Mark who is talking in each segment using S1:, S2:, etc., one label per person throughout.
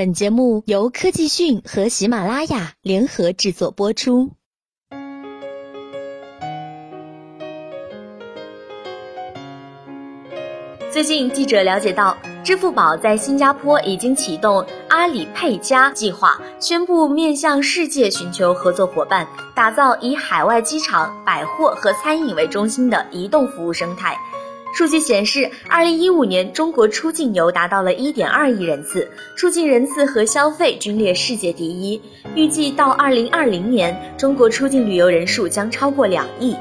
S1: 本节目由科技讯和喜马拉雅联合制作播出。最近，记者了解到，支付宝在新加坡已经启动阿里配加计划，宣布面向世界寻求合作伙伴，打造以海外机场、百货和餐饮为中心的移动服务生态。数据显示，二零一五年中国出境游达到了一点二亿人次，出境人次和消费均列世界第一。预计到二零二零年，中国出境旅游人数将超过两亿。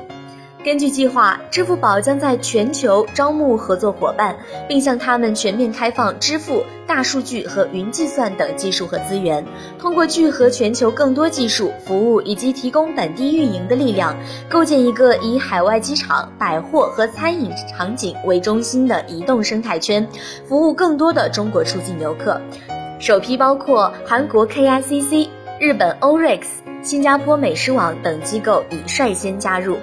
S1: 根据计划，支付宝将在全球招募合作伙伴，并向他们全面开放支付、大数据和云计算等技术和资源。通过聚合全球更多技术、服务以及提供本地运营的力量，构建一个以海外机场、百货和餐饮场景为中心的移动生态圈，服务更多的中国出境游客。首批包括韩国 KICC、日本 ORIX、新加坡美食网等机构已率先加入。